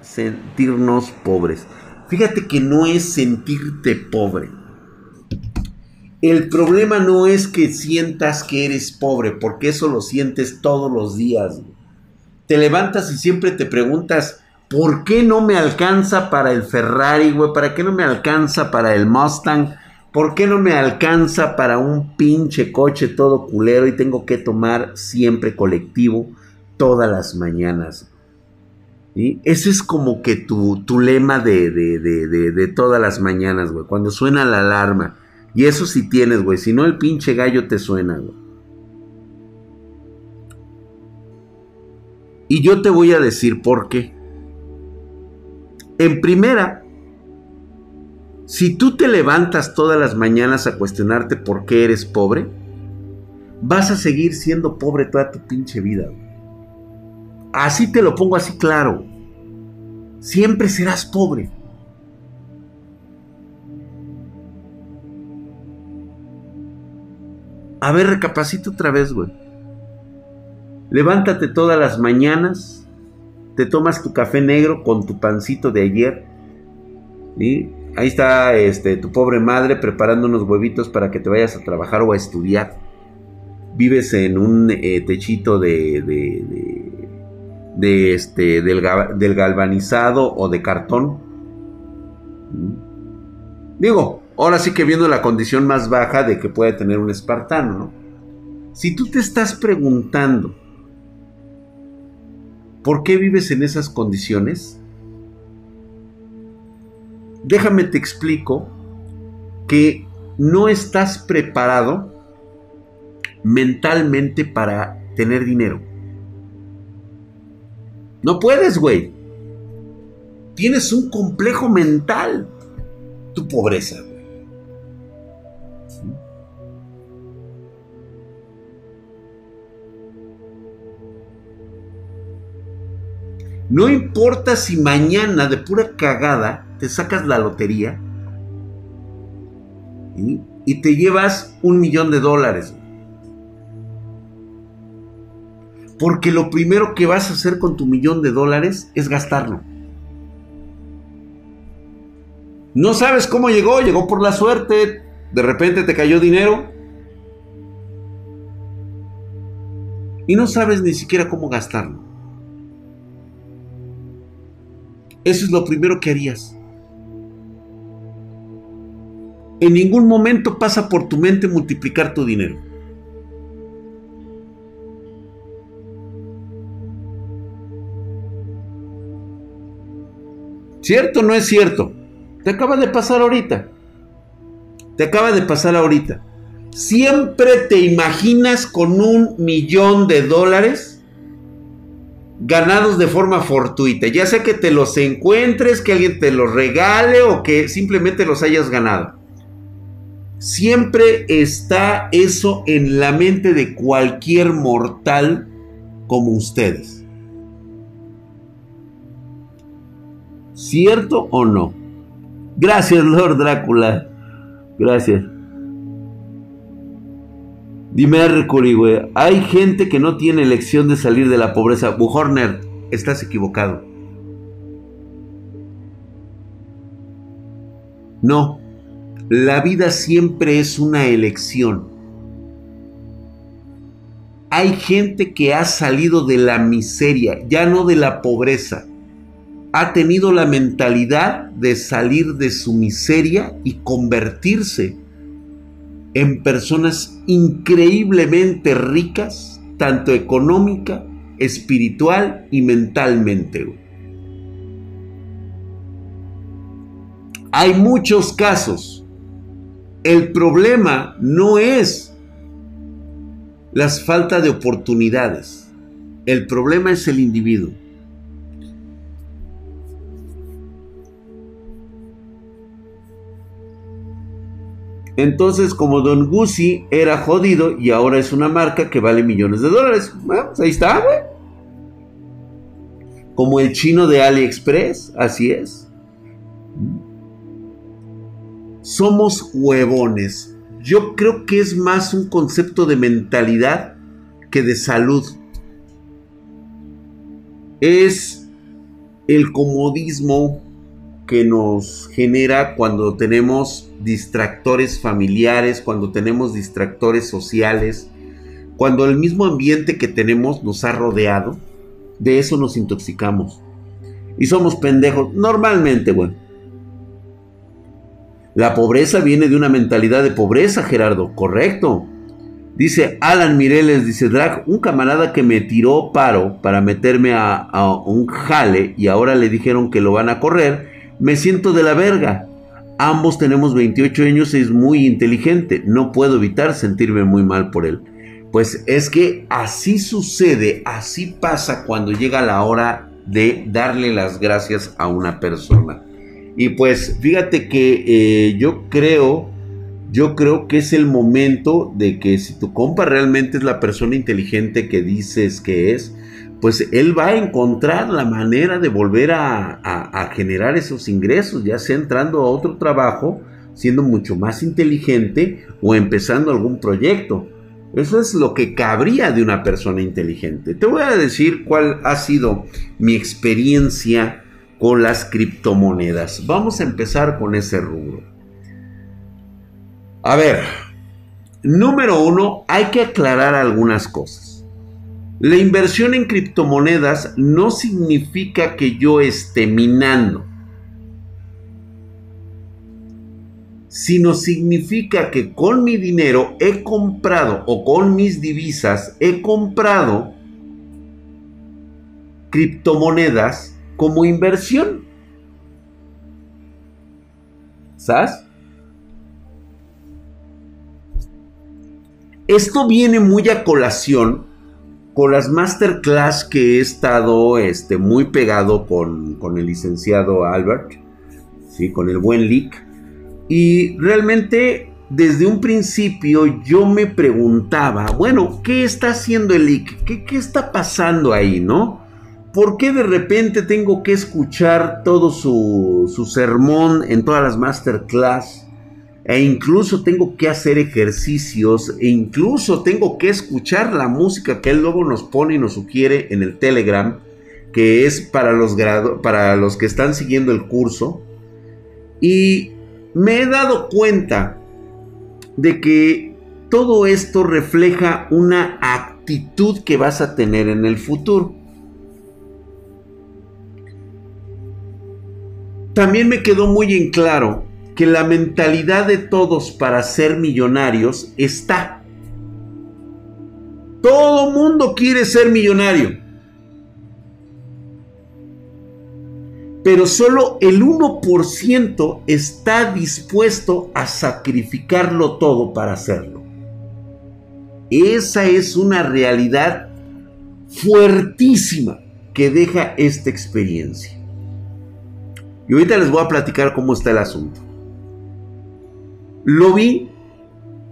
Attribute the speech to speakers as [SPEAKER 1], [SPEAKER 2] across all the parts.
[SPEAKER 1] sentirnos pobres. Fíjate que no es sentirte pobre. El problema no es que sientas que eres pobre, porque eso lo sientes todos los días. Te levantas y siempre te preguntas, ¿por qué no me alcanza para el Ferrari, güey? ¿Para qué no me alcanza para el Mustang? ¿Por qué no me alcanza para un pinche coche todo culero y tengo que tomar siempre colectivo todas las mañanas? Ese es como que tu, lema de, de, todas las mañanas, güey. Cuando suena la alarma. Y eso sí tienes, güey. Si no, el pinche gallo te suena. Y yo te voy a decir por qué. En primera, si tú te levantas todas las mañanas a cuestionarte por qué eres pobre, vas a seguir siendo pobre toda tu pinche vida. Así te lo pongo así claro siempre serás pobre. A ver, recapacita otra vez, güey. Levántate todas las mañanas, te tomas tu café negro con tu pancito de ayer. y Ahí está este, tu pobre madre preparando unos huevitos para que te vayas a trabajar o a estudiar. Vives en un eh, techito de, de este, del, galvanizado o de cartón. Digo, ahora sí que viendo la condición más baja de que puede tener un espartano, ¿no? Si tú te estás preguntando por qué vives en esas condiciones, déjame te explico que no estás preparado mentalmente para tener dinero. No puedes, güey. Tienes un complejo mental. Tu pobreza, güey. No importa si mañana de pura cagada te sacas la lotería y te llevas un millón de dólares. Porque lo primero que vas a hacer con tu millón de dólares es gastarlo. No sabes cómo llegó, llegó por la suerte, de repente te cayó dinero. Y no sabes ni siquiera cómo gastarlo. Eso es lo primero que harías. En ningún momento pasa por tu mente multiplicar tu dinero. ¿Cierto o no es cierto? Te acaba de pasar ahorita. Te acaba de pasar ahorita. Siempre te imaginas con un millón de dólares ganados de forma fortuita. Ya sea que te los encuentres, que alguien te los regale o que simplemente los hayas ganado. Siempre está eso en la mente de cualquier mortal como ustedes. ¿Cierto o no? Gracias, Lord Drácula. Gracias. Dime, Mercury, güey. Hay gente que no tiene elección de salir de la pobreza. Buhorner, estás equivocado. No. La vida siempre es una elección. Hay gente que ha salido de la miseria, ya no de la pobreza ha tenido la mentalidad de salir de su miseria y convertirse en personas increíblemente ricas, tanto económica, espiritual y mentalmente. Hay muchos casos. El problema no es las falta de oportunidades. El problema es el individuo. Entonces, como Don Guzzi era jodido y ahora es una marca que vale millones de dólares. Pues ahí está, güey. Como el chino de AliExpress, así es. Somos huevones. Yo creo que es más un concepto de mentalidad que de salud. Es el comodismo que nos genera cuando tenemos distractores familiares, cuando tenemos distractores sociales, cuando el mismo ambiente que tenemos nos ha rodeado, de eso nos intoxicamos. Y somos pendejos, normalmente, bueno. La pobreza viene de una mentalidad de pobreza, Gerardo, correcto. Dice Alan Mireles, dice Drag, un camarada que me tiró paro para meterme a, un jale y ahora le dijeron que lo van a correr, me siento de la verga. Ambos tenemos 28 años y es muy inteligente, no puedo evitar sentirme muy mal por él. Pues es que así sucede, así pasa cuando llega la hora de darle las gracias a una persona. Y pues fíjate que eh, yo creo yo creo que es el momento de que si tu compa realmente es la persona inteligente que dices que es, pues él va a encontrar la manera de volver a, generar esos ingresos, ya sea entrando a otro trabajo, siendo mucho más inteligente o empezando algún proyecto. Eso es lo que cabría de una persona inteligente. Te voy a decir cuál ha sido mi experiencia con las criptomonedas. Vamos a empezar con ese rubro. A ver, número uno, hay que aclarar algunas cosas. La inversión en criptomonedas no significa que yo esté minando, sino significa que con mi dinero he comprado o con mis divisas he comprado criptomonedas como inversión. ¿Sabes? Esto viene muy a colación con las masterclass que he estado este, muy pegado con, con el licenciado Albert, ¿sí? con el buen Lick. Y realmente desde un principio yo me preguntaba, bueno, ¿qué está haciendo el Lick? ¿Qué, ¿Qué, está pasando ahí, no? ¿Por qué de repente tengo que escuchar todo su, su sermón en todas las masterclass? E incluso tengo que hacer ejercicios e incluso tengo que escuchar la música que él luego nos pone y nos sugiere en el Telegram, que es para los, para los que están siguiendo el curso. Y me he dado cuenta de que todo esto refleja una actitud que vas a tener en el futuro. También me quedó muy en claro que la mentalidad de todos para ser millonarios está. Todo mundo quiere ser millonario. Pero solo el 1% está dispuesto a sacrificarlo todo para hacerlo. Esa es una realidad fuertísima que deja esta experiencia. Y ahorita les voy a platicar cómo está el asunto. Lo vi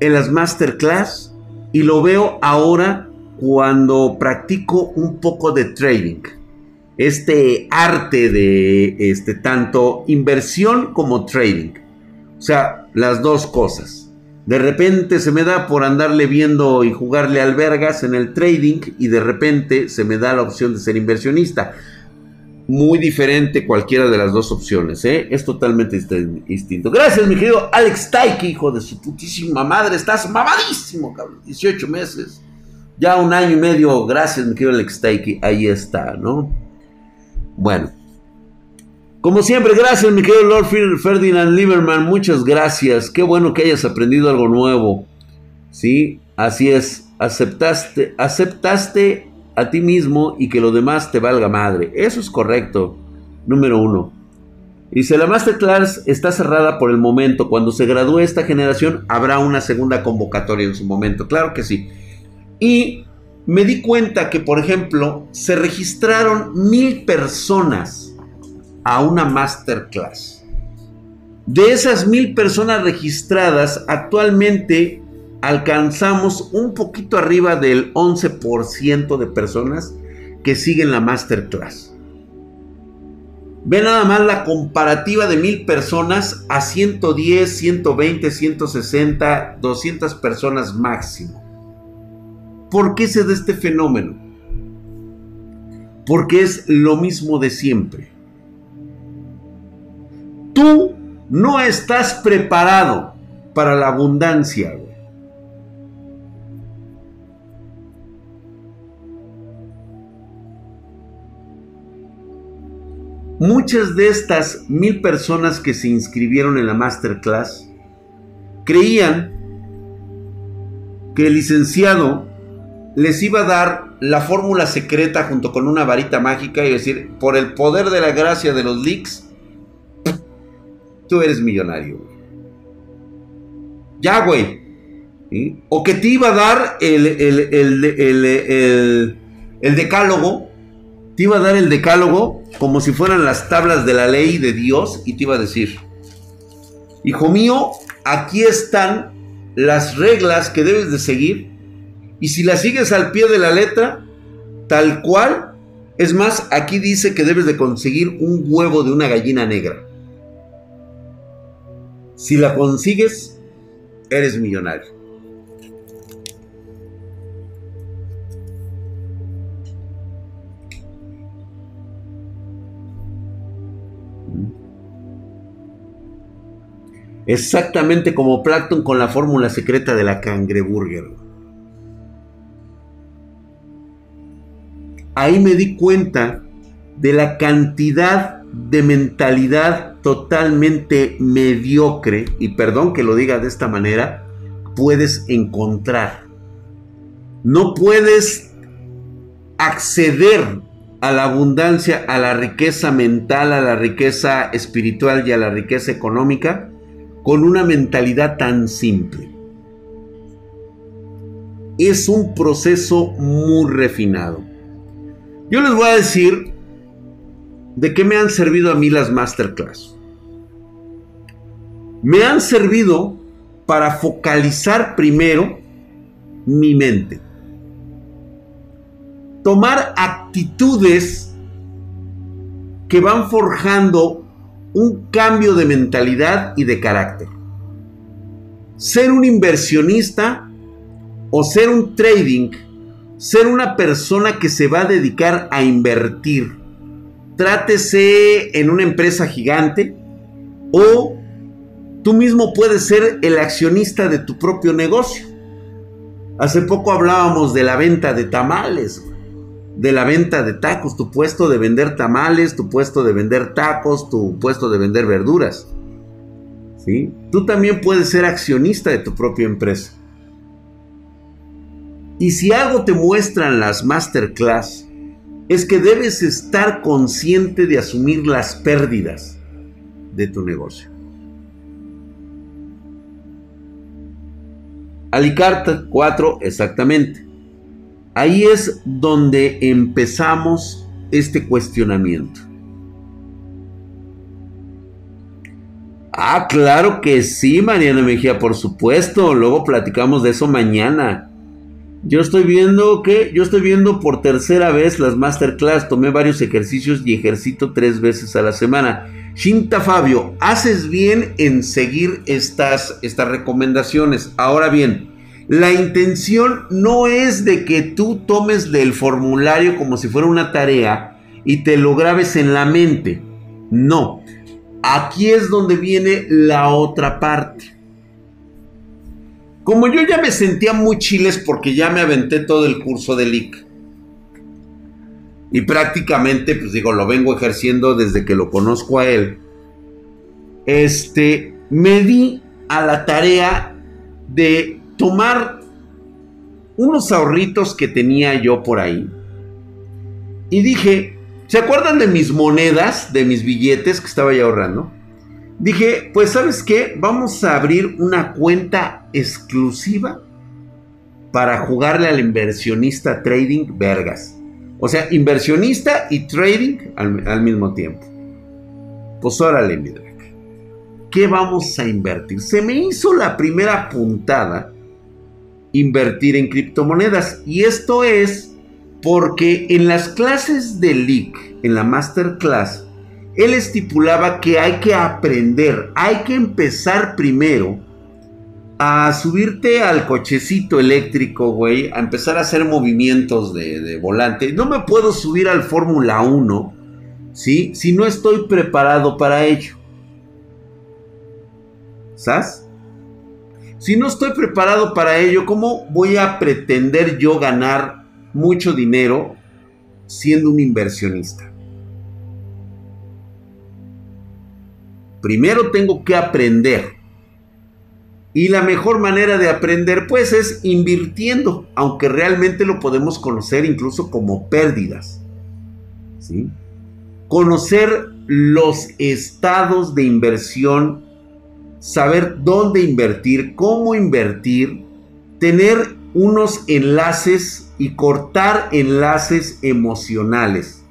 [SPEAKER 1] en las masterclass y lo veo ahora cuando practico un poco de trading. Este arte de este tanto inversión como trading. O sea, las dos cosas. De repente se me da por andarle viendo y jugarle albergas en el trading y de repente se me da la opción de ser inversionista muy diferente cualquiera de las dos opciones, ¿eh? Es totalmente distinto. Gracias, mi querido Alex Taiki, hijo de su putísima madre. Estás mamadísimo, cabrón. 18 meses. Ya un año y medio. Gracias, mi querido Alex Taiki. Ahí está, ¿no? Bueno. Como siempre, gracias, mi querido Lord Ferdinand Lieberman. Muchas gracias. Qué bueno que hayas aprendido algo nuevo. ¿Sí? Así es. Aceptaste, aceptaste a ti mismo y que lo demás te valga madre. Eso es correcto. Número uno. Dice, la Masterclass está cerrada por el momento. Cuando se gradúe esta generación, habrá una segunda convocatoria en su momento. Claro que sí. Y me di cuenta que, por ejemplo, se registraron mil personas a una Masterclass. De esas mil personas registradas, actualmente alcanzamos un poquito arriba del 11% de personas que siguen la masterclass. Ve nada más la comparativa de mil personas a 110, 120, 160, 200 personas máximo. ¿Por qué se da este fenómeno? Porque es lo mismo de siempre. Tú no estás preparado para la abundancia, Muchas de estas mil personas que se inscribieron en la masterclass creían que el licenciado les iba a dar la fórmula secreta junto con una varita mágica y decir, por el poder de la gracia de los leaks, tú eres millonario. Ya, güey. O que te iba a dar el, el decálogo te iba a dar el decálogo como si fueran las tablas de la ley de Dios y te iba a decir, hijo mío, aquí están las reglas que debes de seguir y si las sigues al pie de la letra, tal cual, es más, aquí dice que debes de conseguir un huevo de una gallina negra. Si la consigues, eres millonario. Exactamente como Plankton con la fórmula secreta de la cangreburger. Ahí me di cuenta de la cantidad de mentalidad totalmente mediocre, y perdón que lo diga de esta manera, puedes encontrar. No puedes acceder a la abundancia, a la riqueza mental, a la riqueza espiritual y a la riqueza económica con una mentalidad tan simple. Es un proceso muy refinado. Yo les voy a decir de qué me han servido a mí las masterclass. Me han servido para focalizar primero mi mente. Tomar actitudes que van forjando un cambio de mentalidad y de carácter. Ser un inversionista o ser un trading, ser una persona que se va a dedicar a invertir, trátese en una empresa gigante o tú mismo puedes ser el accionista de tu propio negocio. Hace poco hablábamos de la venta de tamales de la venta de tacos, tu puesto de vender tamales, tu puesto de vender tacos, tu puesto de vender verduras. ¿Sí? Tú también puedes ser accionista de tu propia empresa. Y si algo te muestran las masterclass, es que debes estar consciente de asumir las pérdidas de tu negocio. Alicarta 4, exactamente. Ahí es donde empezamos este cuestionamiento. Ah, claro que sí, Mariana Mejía, por supuesto. Luego platicamos de eso mañana. Yo estoy viendo que, yo estoy viendo por tercera vez las masterclass. Tomé varios ejercicios y ejercito tres veces a la semana. Shinta Fabio, haces bien en seguir estas, estas recomendaciones. Ahora bien, la intención no es de que tú tomes del formulario como si fuera una tarea y te lo grabes en la mente. No. Aquí es donde viene la otra parte. Como yo ya me sentía muy chiles porque ya me aventé todo el curso de LIC. Y prácticamente, pues digo, lo vengo ejerciendo desde que lo conozco a él. Este, me di a la tarea de tomar unos ahorritos que tenía yo por ahí. Y dije, ¿se acuerdan de mis monedas, de mis billetes que estaba ya ahorrando? Dije, pues sabes qué, vamos a abrir una cuenta exclusiva para jugarle al inversionista trading vergas. O sea, inversionista y trading al, mismo tiempo. Pues órale, mi drag. ¿Qué vamos a invertir? Se me hizo la primera puntada invertir en criptomonedas. Y esto es porque en las clases de Leak, en la masterclass, él estipulaba que hay que aprender, hay que empezar primero a subirte al cochecito eléctrico, güey, a empezar a hacer movimientos de, de volante. No me puedo subir al Fórmula 1, ¿sí? Si no estoy preparado para ello. ¿Sabes? Si no estoy preparado para ello, ¿cómo voy a pretender yo ganar mucho dinero siendo un inversionista? Primero tengo que aprender. Y la mejor manera de aprender pues es invirtiendo, aunque realmente lo podemos conocer incluso como pérdidas. ¿Sí? Conocer los estados de inversión, saber dónde invertir, cómo invertir, tener unos enlaces y cortar enlaces emocionales,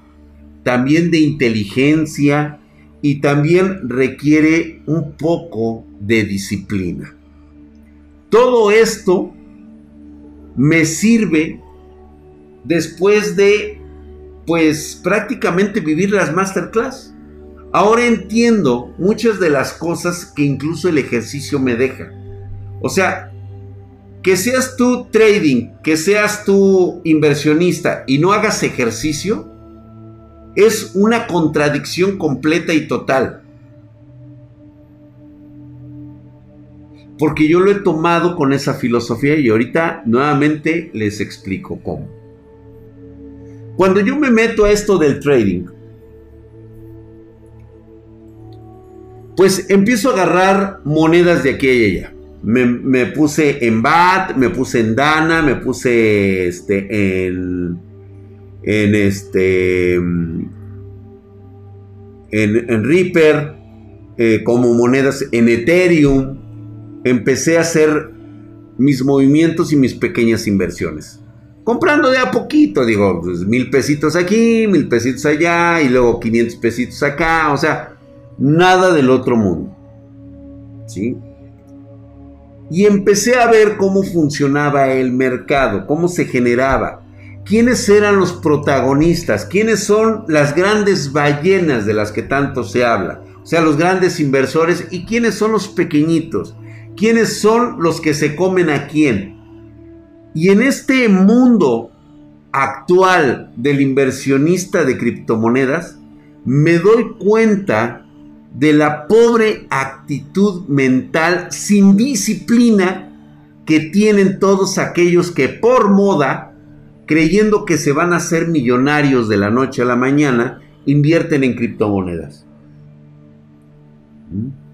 [SPEAKER 1] también de inteligencia y también requiere un poco de disciplina. Todo esto me sirve después de, pues, prácticamente vivir las masterclass. Ahora entiendo muchas de las cosas que incluso el ejercicio me deja. O sea, que seas tú trading, que seas tú inversionista y no hagas ejercicio, es una contradicción completa y total. Porque yo lo he tomado con esa filosofía y ahorita nuevamente les explico cómo. Cuando yo me meto a esto del trading, pues empiezo a agarrar monedas de aquí y allá. Me, puse en BAT, me puse en Dana, me puse este, en, en este, en, en Reaper, eh, como monedas en Ethereum, empecé a hacer mis movimientos y mis pequeñas inversiones. Comprando de a poquito, digo, pues, mil pesitos aquí, mil pesitos allá y luego 500 pesitos acá, o sea, nada del otro mundo. ¿Sí? Y empecé a ver cómo funcionaba el mercado, cómo se generaba, quiénes eran los protagonistas, quiénes son las grandes ballenas de las que tanto se habla, o sea, los grandes inversores y quiénes son los pequeñitos quiénes son los que se comen a quién. Y en este mundo actual del inversionista de criptomonedas, me doy cuenta de la pobre actitud mental sin disciplina que tienen todos aquellos que por moda, creyendo que se van a ser millonarios de la noche a la mañana, invierten en criptomonedas. ¿Mm?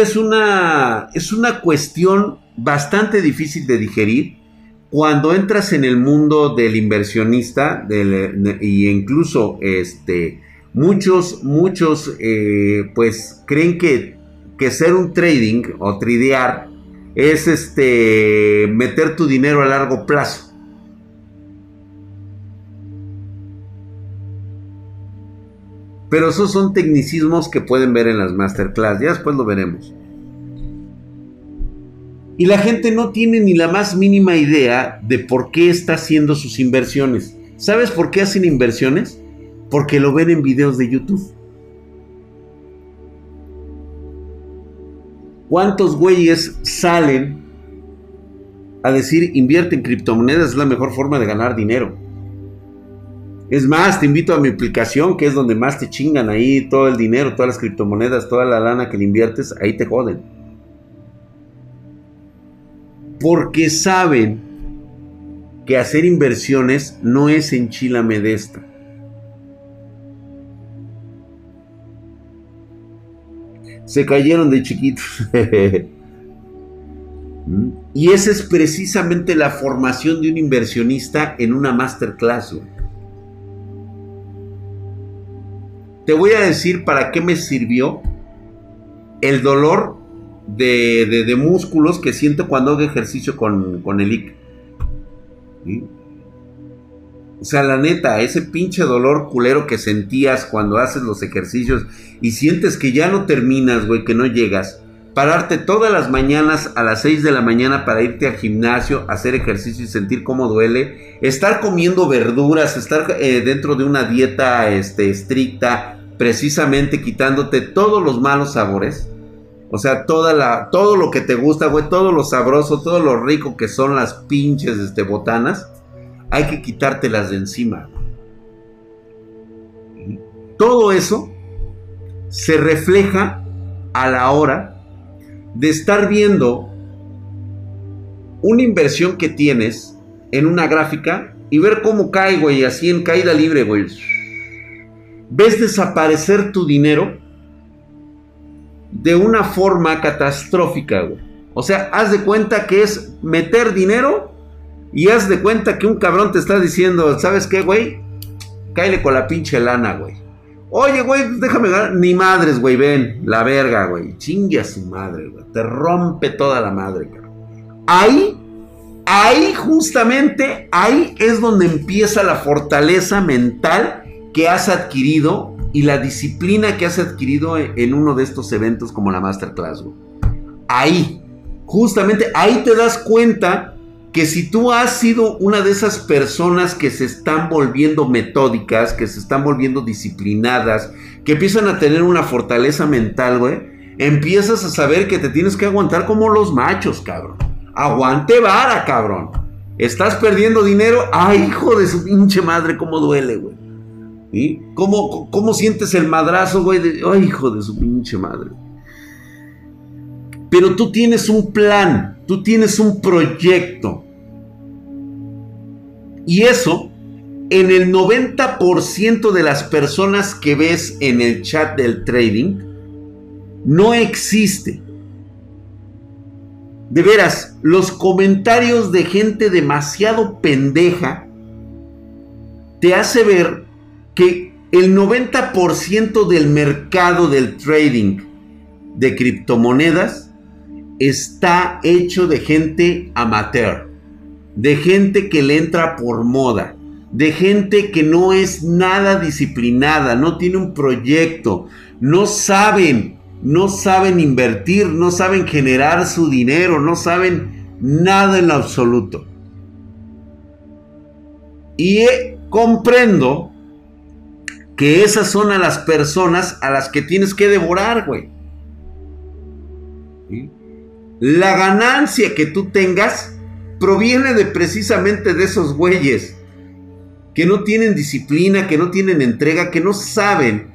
[SPEAKER 1] es una, es una cuestión bastante difícil de digerir cuando entras en el mundo del inversionista y incluso este, muchos, muchos eh, pues creen que, que, ser un trading o tradear es este, meter tu dinero a largo plazo. Pero esos son tecnicismos que pueden ver en las masterclass. Ya después lo veremos. Y la gente no tiene ni la más mínima idea de por qué está haciendo sus inversiones. ¿Sabes por qué hacen inversiones? Porque lo ven en videos de YouTube. ¿Cuántos güeyes salen a decir invierte en criptomonedas? Es la mejor forma de ganar dinero. Es más, te invito a mi aplicación, que es donde más te chingan ahí todo el dinero, todas las criptomonedas, toda la lana que le inviertes, ahí te joden. Porque saben que hacer inversiones no es enchilame de esta. Se cayeron de chiquitos. y esa es precisamente la formación de un inversionista en una masterclass. Te voy a decir para qué me sirvió el dolor de, músculos que siento cuando hago ejercicio con, el IC. O sea, la neta, ese pinche dolor culero que sentías cuando haces los ejercicios y sientes que ya no terminas, güey, que no llegas pararte todas las mañanas a las 6 de la mañana para irte al gimnasio, hacer ejercicio y sentir cómo duele, estar comiendo verduras, estar eh, dentro de una dieta este, estricta, precisamente quitándote todos los malos sabores. O sea, toda la, todo lo que te gusta, güey, todo lo sabroso, todo lo rico que son las pinches este, botanas, hay que quitártelas de encima. todo eso se refleja a la hora de estar viendo una inversión que tienes en una gráfica y ver cómo cae, güey, así en caída libre, güey. Ves desaparecer tu dinero de una forma catastrófica, güey. O sea, haz de cuenta que es meter dinero y haz de cuenta que un cabrón te está diciendo, ¿sabes qué, güey? Cáele con la pinche lana, güey. Oye, güey, déjame ganar. Ni madres, güey, ven. La verga, güey. Chingue a su madre, güey. Te rompe toda la madre, güey. Ahí, ahí justamente, ahí es donde empieza la fortaleza mental que has adquirido y la disciplina que has adquirido en uno de estos eventos como la Masterclass, güey. Ahí, justamente ahí te das cuenta que si tú has sido una de esas personas que se están volviendo metódicas, que se están volviendo disciplinadas, que empiezan a tener una fortaleza mental, güey, empiezas a saber que te tienes que aguantar como los machos, cabrón. Aguante vara, cabrón. Estás perdiendo dinero. Ay, hijo de su pinche madre, cómo duele, güey. ¿Y ¿Cómo, ¿Cómo sientes el madrazo, güey? Ay, hijo de su pinche madre. Pero tú tienes un plan, tú tienes un proyecto. Y eso, en el 90% de las personas que ves en el chat del trading, no existe. De veras, los comentarios de gente demasiado pendeja te hace ver que el 90% del mercado del trading de criptomonedas está hecho de gente amateur, de gente que le entra por moda, de gente que no es nada disciplinada, no tiene un proyecto, no saben, no saben invertir, no saben generar su dinero, no saben nada en lo absoluto. Y comprendo que esas son a las personas a las que tienes que devorar, güey. La ganancia que tú tengas proviene de precisamente de esos güeyes que no tienen disciplina, que no tienen entrega, que no saben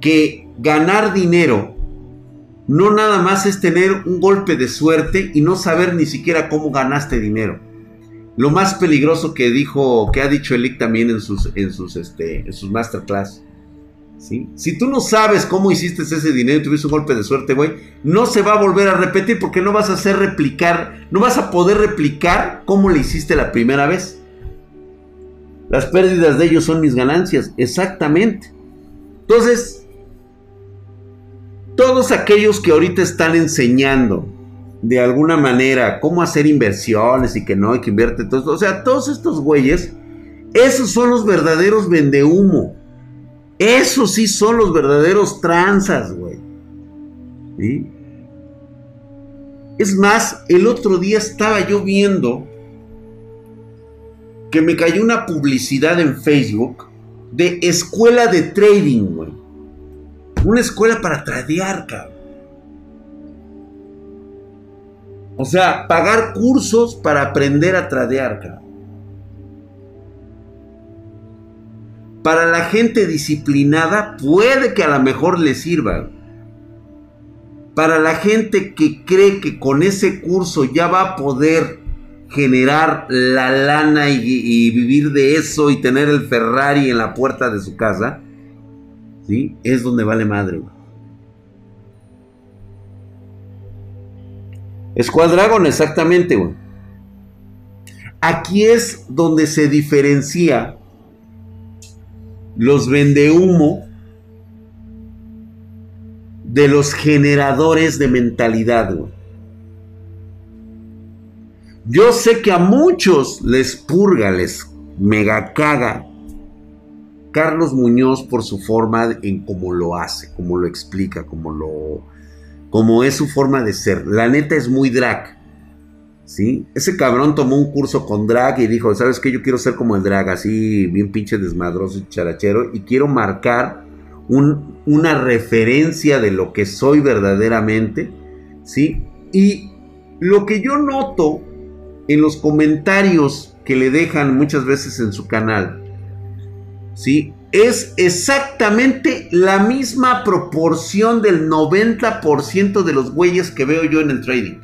[SPEAKER 1] que ganar dinero no nada más es tener un golpe de suerte y no saber ni siquiera cómo ganaste dinero. Lo más peligroso que dijo, que ha dicho Elick también en sus, en sus, este, en sus masterclass, si tú no sabes cómo hiciste ese dinero y tuviste un golpe de suerte, güey, no se va a volver a repetir porque no vas a hacer replicar, no vas a poder replicar cómo le hiciste la primera vez. Las pérdidas de ellos son mis ganancias, exactamente. Entonces, todos aquellos que ahorita están enseñando de alguna manera cómo hacer inversiones y que no, hay que invierte todo, o sea, todos estos güeyes, esos son los verdaderos vendehumo. Esos sí son los verdaderos tranzas, güey. Es más, el otro día estaba yo viendo que me cayó una publicidad en Facebook de escuela de trading, güey. Una escuela para tradear, cabrón. O sea, pagar cursos para aprender a tradear, cabrón. para la gente disciplinada puede que a lo mejor le sirva. Para la gente que cree que con ese curso ya va a poder generar la lana y, vivir de eso y tener el Ferrari en la puerta de su casa, ¿sí? Es donde vale madre. Escuadragon, exactamente, güey. Aquí es donde se diferencia los vende humo de los generadores de mentalidad. Yo sé que a muchos les purga, les mega caga Carlos Muñoz por su forma en cómo lo hace, cómo lo explica, cómo lo como es su forma de ser. La neta es muy drag. ¿Sí? Ese cabrón tomó un curso con drag y dijo, ¿sabes qué? Yo quiero ser como el drag, así bien pinche desmadroso y charachero, y quiero marcar una referencia de lo que soy verdaderamente, ¿sí? Y lo que yo noto en los comentarios que le dejan muchas veces en su canal, ¿sí? Es exactamente la misma proporción del 90% de los güeyes que veo yo en el trading.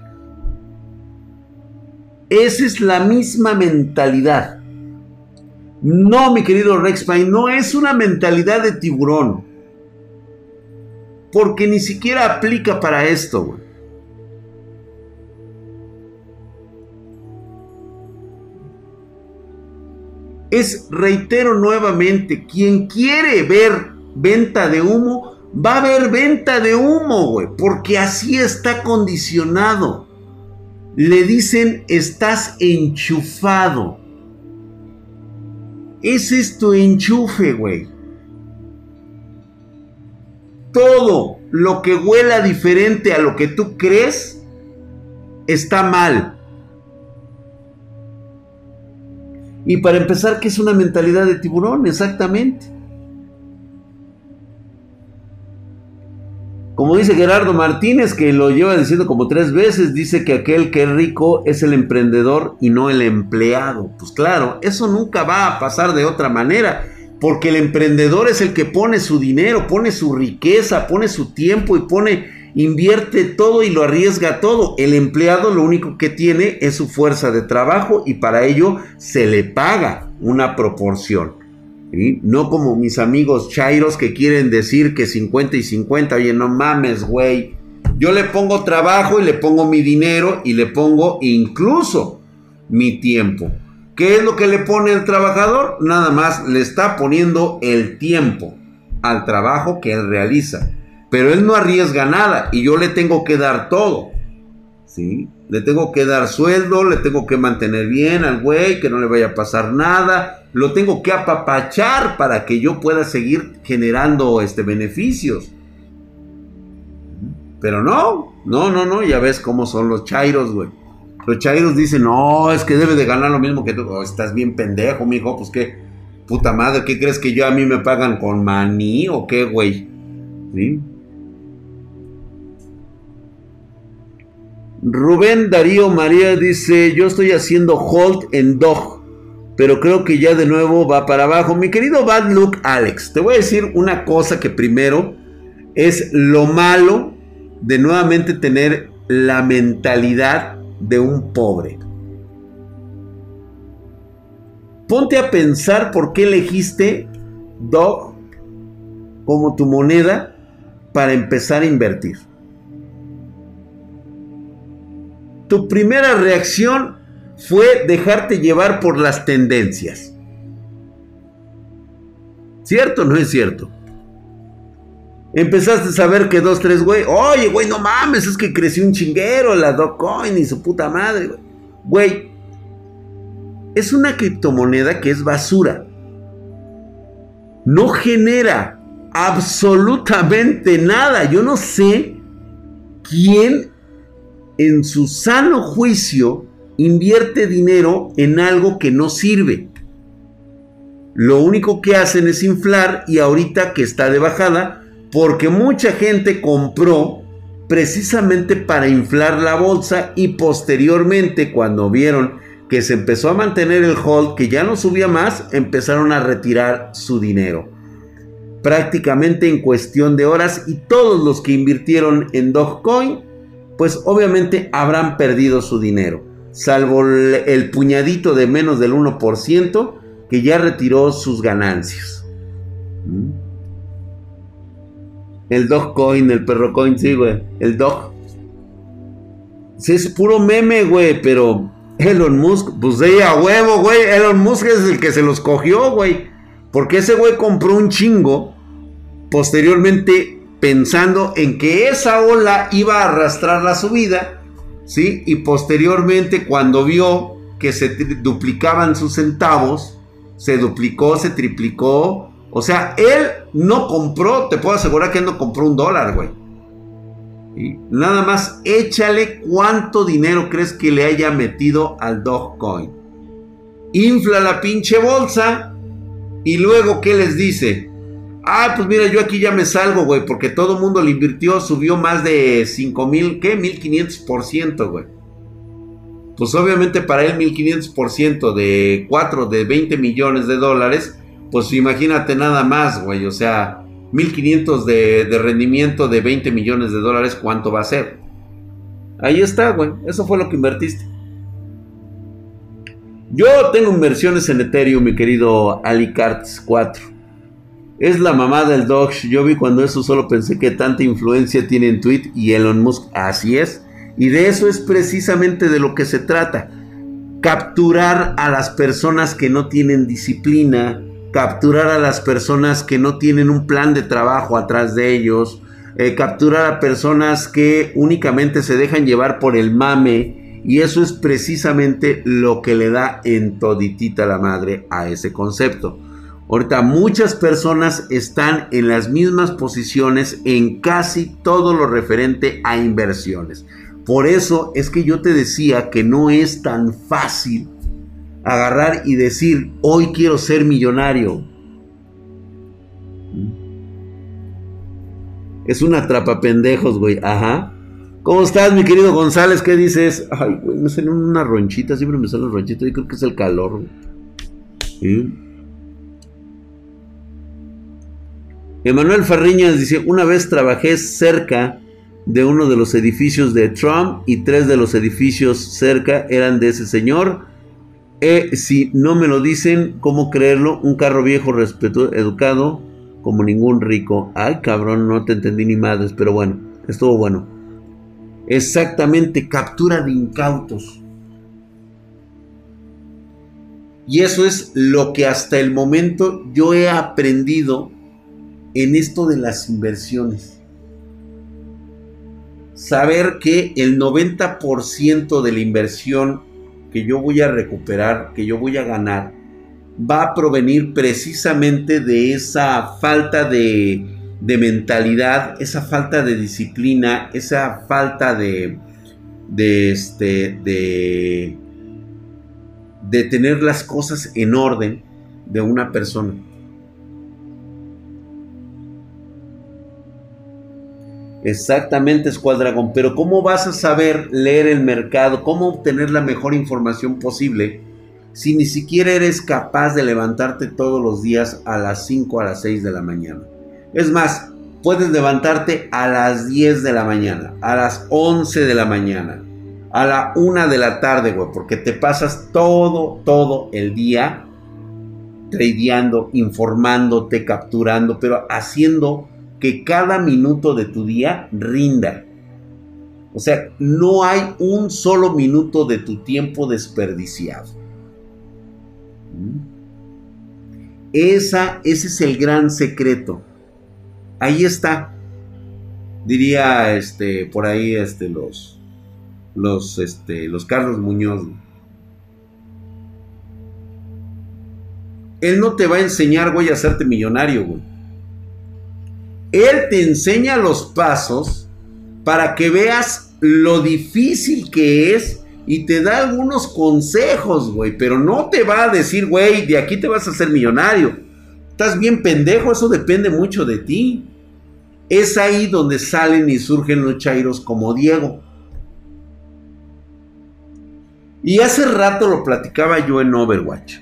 [SPEAKER 1] Esa es la misma mentalidad. No, mi querido Rex Pine, no es una mentalidad de tiburón. Porque ni siquiera aplica para esto, güey. Es, reitero nuevamente, quien quiere ver venta de humo, va a ver venta de humo, güey. Porque así está condicionado. Le dicen, estás enchufado. Ese es tu enchufe, güey. Todo lo que huela diferente a lo que tú crees está mal. Y para empezar, ¿qué es una mentalidad de tiburón? Exactamente. Como dice Gerardo Martínez, que lo lleva diciendo como tres veces, dice que aquel que es rico es el emprendedor y no el empleado. Pues claro, eso nunca va a pasar de otra manera, porque el emprendedor es el que pone su dinero, pone su riqueza, pone su tiempo y pone, invierte todo y lo arriesga todo. El empleado lo único que tiene es su fuerza de trabajo y para ello se le paga una proporción. No como mis amigos chairos que quieren decir que 50 y 50. Oye, no mames, güey. Yo le pongo trabajo y le pongo mi dinero y le pongo incluso mi tiempo. ¿Qué es lo que le pone el trabajador? Nada más le está poniendo el tiempo al trabajo que él realiza. Pero él no arriesga nada y yo le tengo que dar todo. ¿Sí? Le tengo que dar sueldo, le tengo que mantener bien al güey, que no le vaya a pasar nada lo tengo que apapachar para que yo pueda seguir generando este, beneficios. Pero no, no, no, no, ya ves cómo son los chairos, güey. Los chairos dicen, no, es que debe de ganar lo mismo que tú. Oh, estás bien pendejo, mijo, pues qué, puta madre, ¿qué crees que yo a mí me pagan con maní o qué, güey? ¿Sí? Rubén Darío María dice, yo estoy haciendo hold en dog pero creo que ya de nuevo va para abajo. Mi querido Bad Look Alex, te voy a decir una cosa que primero es lo malo de nuevamente tener la mentalidad de un pobre. Ponte a pensar por qué elegiste Dog como tu moneda para empezar a invertir. Tu primera reacción fue dejarte llevar por las tendencias. ¿Cierto o no es cierto? Empezaste a saber que dos, tres, güey. Oye, güey, no mames, es que creció un chinguero la Dogecoin y su puta madre, güey. Güey, es una criptomoneda que es basura. No genera absolutamente nada. Yo no sé quién en su sano juicio invierte dinero en algo que no sirve. Lo único que hacen es inflar y ahorita que está de bajada, porque mucha gente compró precisamente para inflar la bolsa y posteriormente cuando vieron que se empezó a mantener el hold, que ya no subía más, empezaron a retirar su dinero. Prácticamente en cuestión de horas y todos los que invirtieron en Dogecoin, pues obviamente habrán perdido su dinero salvo el, puñadito de menos del 1% que ya retiró sus ganancias. ¿Mm? El dog coin, el perro coin, sí, güey. El dog. Sí, es puro meme, güey, pero Elon Musk, pues de a huevo, güey. Elon Musk es el que se los cogió, güey. Porque ese güey compró un chingo. Posteriormente, pensando en que esa ola iba a arrastrar la subida ¿sí? Y posteriormente cuando vio que se duplicaban sus centavos, se duplicó, se triplicó. O sea, él no compró, te puedo asegurar que él no compró un dólar, güey. Nada más échale cuánto dinero crees que le haya metido al Dogecoin. Infla la pinche bolsa y luego, ¿qué les dice? Ah, pues mira, yo aquí ya me salgo, güey, porque todo el mundo le invirtió, subió más de 5 mil, ¿qué? 1500%, güey. Pues obviamente para él 1500% de 4, de 20 millones de dólares, Pues imagínate nada más, güey. O sea, 1500 de, de rendimiento de 20 millones de dólares, ¿cuánto va a ser? Ahí está, güey. Eso fue lo que invertiste. Yo tengo inversiones en Ethereum, mi querido Alicarts 4. Es la mamá del Doge. Yo vi cuando eso solo pensé que tanta influencia tiene en Tweet y Elon Musk. Así es. Y de eso es precisamente de lo que se trata. Capturar a las personas que no tienen disciplina, capturar a las personas que no tienen un plan de trabajo atrás de ellos, eh, capturar a personas que únicamente se dejan llevar por el mame y eso es precisamente lo que le da en toditita la madre a ese concepto. Ahorita muchas personas están en las mismas posiciones en casi todo lo referente a inversiones. Por eso es que yo te decía que no es tan fácil agarrar y decir, hoy quiero ser millonario. Es una trapa pendejos, güey. Ajá. ¿Cómo estás, mi querido González? ¿Qué dices? Ay, güey, me salen una ronchita. Siempre me salen ronchitas. Yo creo que es el calor. Emanuel Farriñas dice: Una vez trabajé cerca de uno de los edificios de Trump y tres de los edificios cerca eran de ese señor. Eh, si no me lo dicen, ¿cómo creerlo? Un carro viejo, respetuoso, educado, como ningún rico. Ay, cabrón, no te entendí ni madres, pero bueno, estuvo bueno. Exactamente, captura de incautos. Y eso es lo que hasta el momento yo he aprendido en esto de las inversiones. Saber que el 90% de la inversión que yo voy a recuperar, que yo voy a ganar, va a provenir precisamente de esa falta de, mentalidad, esa falta de disciplina, esa falta de, de, este, de, de tener las cosas en orden de una persona. Exactamente, Escuadragón. Pero ¿cómo vas a saber leer el mercado? ¿Cómo obtener la mejor información posible si ni siquiera eres capaz de levantarte todos los días a las 5 a las 6 de la mañana? Es más, puedes levantarte a las 10 de la mañana, a las 11 de la mañana, a la 1 de la tarde, güey, porque te pasas todo, todo el día tradeando, informándote, capturando, pero haciendo que cada minuto de tu día rinda. O sea, no hay un solo minuto de tu tiempo desperdiciado. ¿Mm? Esa, ese es el gran secreto. Ahí está. Diría este por ahí este los los este los Carlos Muñoz. Él no te va a enseñar, güey, a hacerte millonario, güey. Él te enseña los pasos para que veas lo difícil que es y te da algunos consejos, güey, pero no te va a decir, güey, de aquí te vas a hacer millonario. Estás bien pendejo, eso depende mucho de ti. Es ahí donde salen y surgen los chairos como Diego. Y hace rato lo platicaba yo en Overwatch.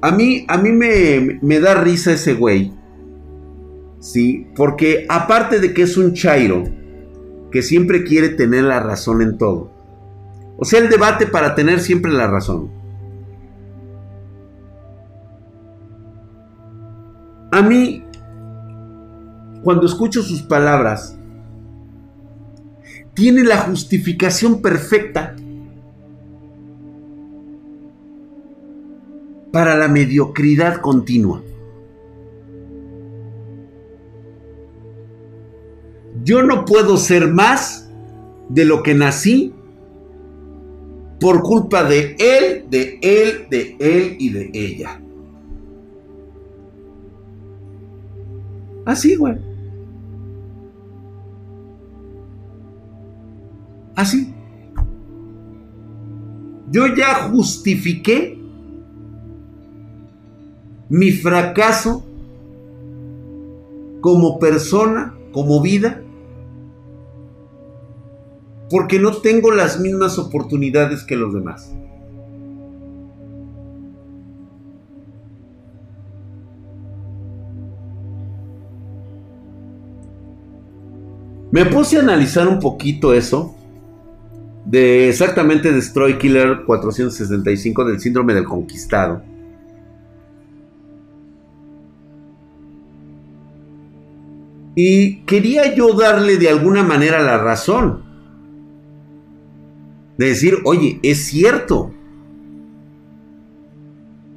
[SPEAKER 1] A mí, a mí me, me da risa ese güey ¿sí? Porque aparte de que es un chairo que siempre quiere tener la razón en todo, o sea, el debate para tener siempre la razón. A mí, cuando escucho sus palabras, tiene la justificación perfecta para la mediocridad continua. Yo no puedo ser más de lo que nací por culpa de él, de él, de él y de ella. Así, güey. Así. Yo ya justifiqué mi fracaso como persona, como vida, porque no tengo las mismas oportunidades que los demás. Me puse a analizar un poquito eso de exactamente Destroy Killer 465 del síndrome del conquistado. Y quería yo darle de alguna manera la razón. De decir, oye, es cierto.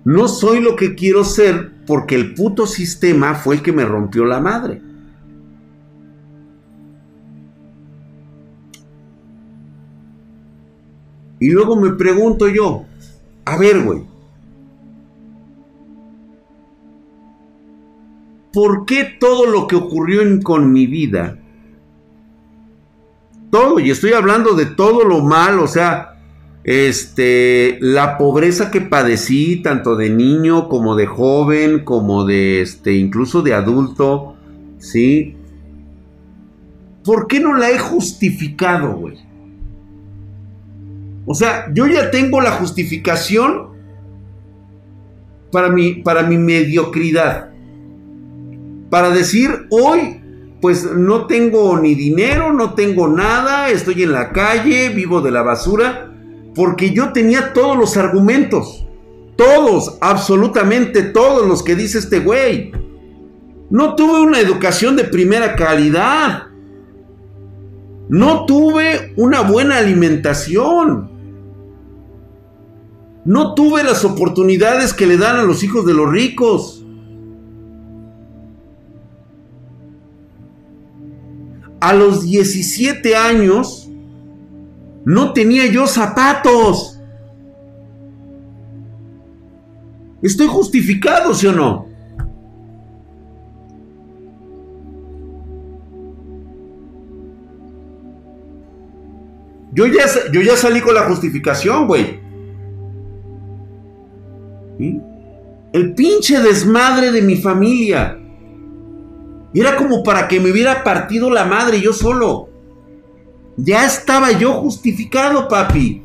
[SPEAKER 1] No soy lo que quiero ser porque el puto sistema fue el que me rompió la madre. Y luego me pregunto yo, a ver, güey, ¿por qué todo lo que ocurrió con mi vida, todo, y estoy hablando de todo lo mal, o sea, este, la pobreza que padecí, tanto de niño como de joven, como de, este, incluso de adulto, ¿sí? ¿Por qué no la he justificado, güey? O sea, yo ya tengo la justificación para mi, para mi mediocridad. Para decir, hoy, pues no tengo ni dinero, no tengo nada, estoy en la calle, vivo de la basura porque yo tenía todos los argumentos. Todos, absolutamente todos los que dice este güey. No tuve una educación de primera calidad. No tuve una buena alimentación. No tuve las oportunidades que le dan a los hijos de los ricos. A los 17 años no tenía yo zapatos. ¿Estoy justificado, sí o no? Yo ya, yo ya salí con la justificación, güey. El pinche desmadre de mi familia. Era como para que me hubiera partido la madre yo solo. Ya estaba yo justificado, papi.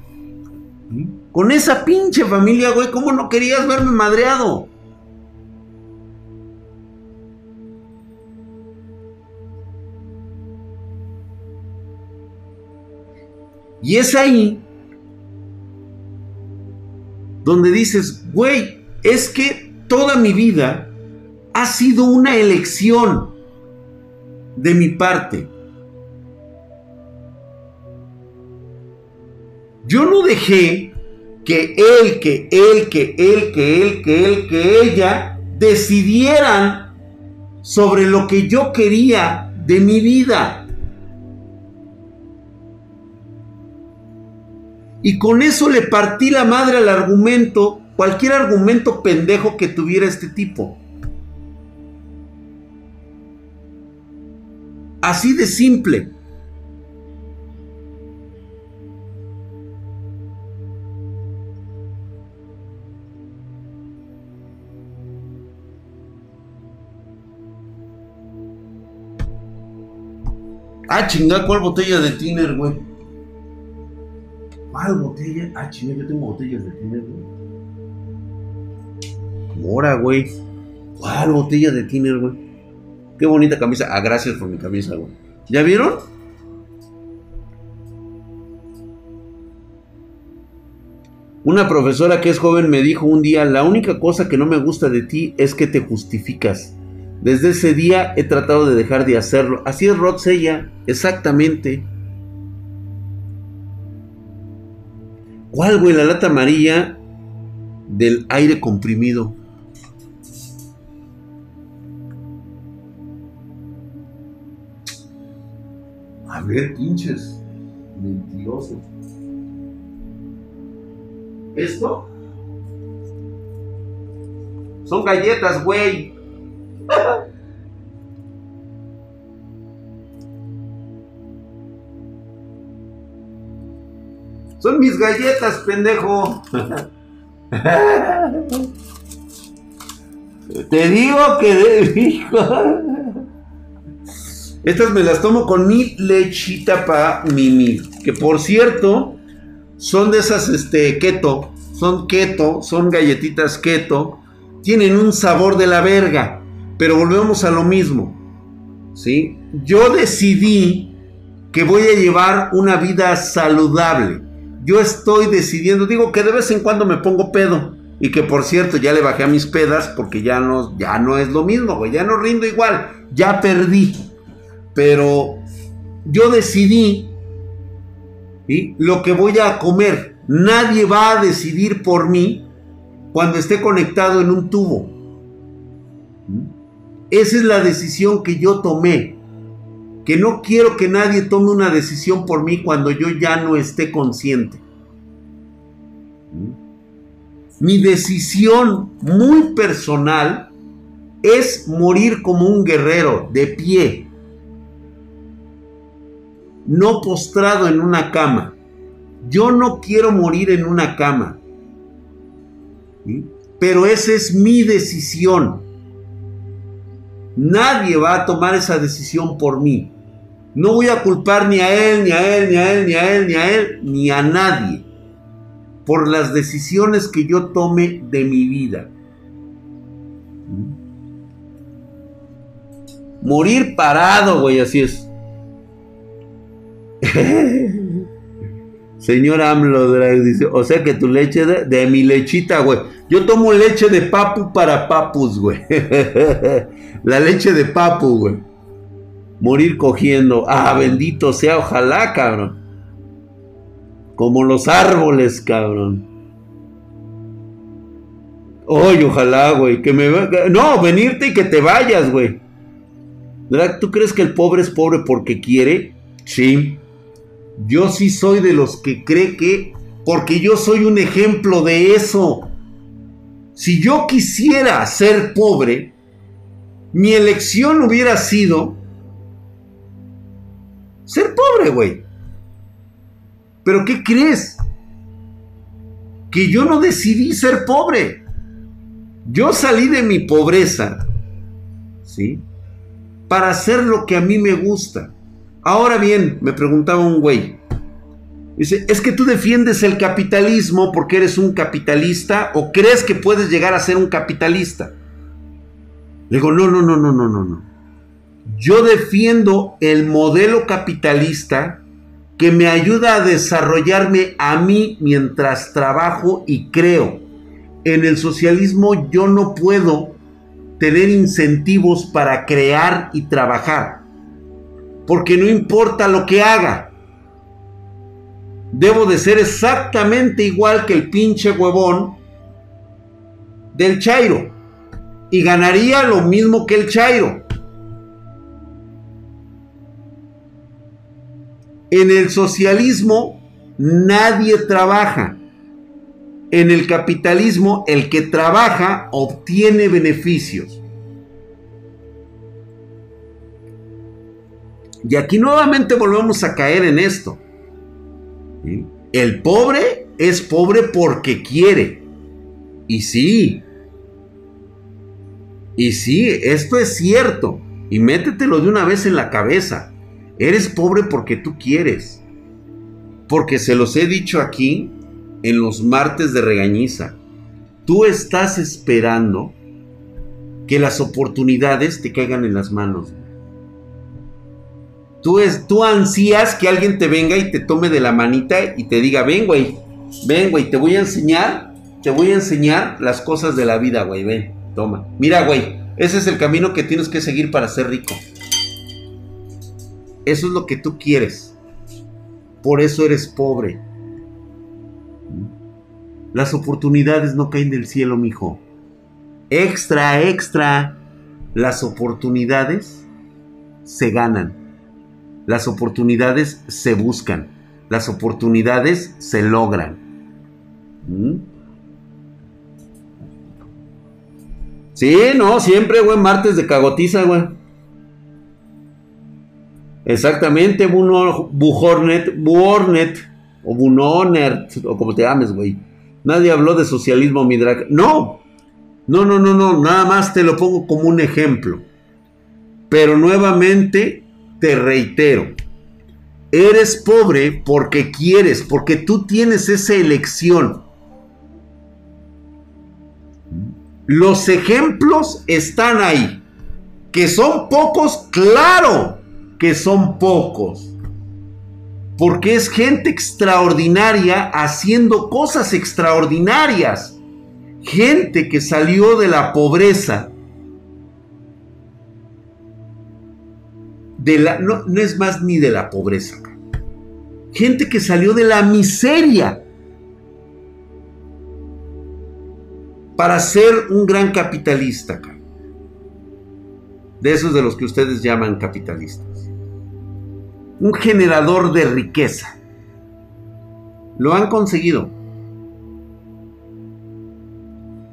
[SPEAKER 1] Con esa pinche familia, güey, ¿cómo no querías verme madreado? Y es ahí donde dices, güey, es que toda mi vida ha sido una elección de mi parte. Yo no dejé que él, que él, que él, que él, que él, que ella decidieran sobre lo que yo quería de mi vida. Y con eso le partí la madre al argumento, cualquier argumento pendejo que tuviera este tipo. Así de simple. Ah, chinga, ¿cuál botella de tiner, güey? ¿Cuál botella? Ah, chinga, yo tengo botellas de tiner, güey. Mora, güey. ¿Cuál botella de tiner, güey? Qué bonita camisa. Ah, gracias por mi camisa. ¿Ya vieron? Una profesora que es joven me dijo un día, la única cosa que no me gusta de ti es que te justificas. Desde ese día he tratado de dejar de hacerlo. Así es Rod exactamente. ¿Cuál, güey? La lata amarilla del aire comprimido. A ver, pinches. Mentiroso. ¿Esto? Son galletas, güey. Son mis galletas, pendejo. Te digo que de hijo. Estas me las tomo con mi lechita para mimi. Que por cierto, son de esas este, keto. Son keto, son galletitas keto. Tienen un sabor de la verga. Pero volvemos a lo mismo. ¿sí? Yo decidí que voy a llevar una vida saludable. Yo estoy decidiendo, digo que de vez en cuando me pongo pedo. Y que por cierto, ya le bajé a mis pedas porque ya no, ya no es lo mismo, güey. Ya no rindo igual. Ya perdí. Pero yo decidí lo que voy a comer. Nadie va a decidir por mí cuando esté conectado en un tubo. Esa es la decisión que yo tomé. Que no quiero que nadie tome una decisión por mí cuando yo ya no esté consciente. Mi decisión muy personal es morir como un guerrero, de pie, no postrado en una cama. Yo no quiero morir en una cama. Pero esa es mi decisión. Nadie va a tomar esa decisión por mí. No voy a culpar ni a él, ni a él, ni a él, ni a él, ni a él, ni a nadie por las decisiones que yo tome de mi vida. Morir parado, güey, así es. Señor AMLO dice, o sea que tu leche de, mi lechita, güey. Yo tomo leche de papu para papus, güey. La leche de papu, güey. Morir cogiendo. Ah, bendito sea, ojalá, cabrón. Como los árboles, cabrón. Oye, ojalá, güey, que me... No, venirte y que te vayas, güey. ¿Tú crees que el pobre es pobre porque quiere? Sí. Yo sí soy de los que cree que, porque yo soy un ejemplo de eso. Si yo quisiera ser pobre, mi elección hubiera sido ser pobre, güey. Pero ¿qué crees? Que yo no decidí ser pobre. Yo salí de mi pobreza, ¿sí? Para hacer lo que a mí me gusta. Ahora bien, me preguntaba un güey. Dice, ¿es que tú defiendes el capitalismo porque eres un capitalista o crees que puedes llegar a ser un capitalista? Le digo, no, no, no, no, no, no, no. Yo defiendo el modelo capitalista que me ayuda a desarrollarme a mí mientras trabajo y creo. En el socialismo yo no puedo tener incentivos para crear y trabajar porque no importa lo que haga. Debo de ser exactamente igual que el pinche huevón del Chairo. Y ganaría lo mismo que el Chairo. En el socialismo nadie trabaja. En el capitalismo el que trabaja obtiene beneficios. Y aquí nuevamente volvemos a caer en esto. El pobre es pobre porque quiere. Y sí. Y sí, esto es cierto. Y métetelo de una vez en la cabeza. Eres pobre porque tú quieres. Porque se los he dicho aquí en los martes de regañiza. Tú estás esperando que las oportunidades te caigan en las manos. Tú, es, tú ansías que alguien te venga y te tome de la manita y te diga, ven, güey, ven, güey, te voy a enseñar, te voy a enseñar las cosas de la vida, güey, ven, toma. Mira, güey, ese es el camino que tienes que seguir para ser rico. Eso es lo que tú quieres. Por eso eres pobre. Las oportunidades no caen del cielo, mijo. Extra, extra. Las oportunidades se ganan. Las oportunidades se buscan. Las oportunidades se logran. ¿Mm? Sí, no, siempre, güey, martes de cagotiza, güey. Exactamente, Bujornet, Buornet, o Bunonert, o como te llames, güey. Nadie habló de socialismo, mi drag. No, no, no, no, no, nada más te lo pongo como un ejemplo. Pero nuevamente te reitero, eres pobre porque quieres, porque tú tienes esa elección. Los ejemplos están ahí. Que son pocos, claro que son pocos. Porque es gente extraordinaria haciendo cosas extraordinarias. Gente que salió de la pobreza. De la, no, es más ni de la pobreza. Gente que salió de la miseria. Para ser un gran capitalista. De esos de los que ustedes llaman capitalistas un generador de riqueza. Lo han conseguido.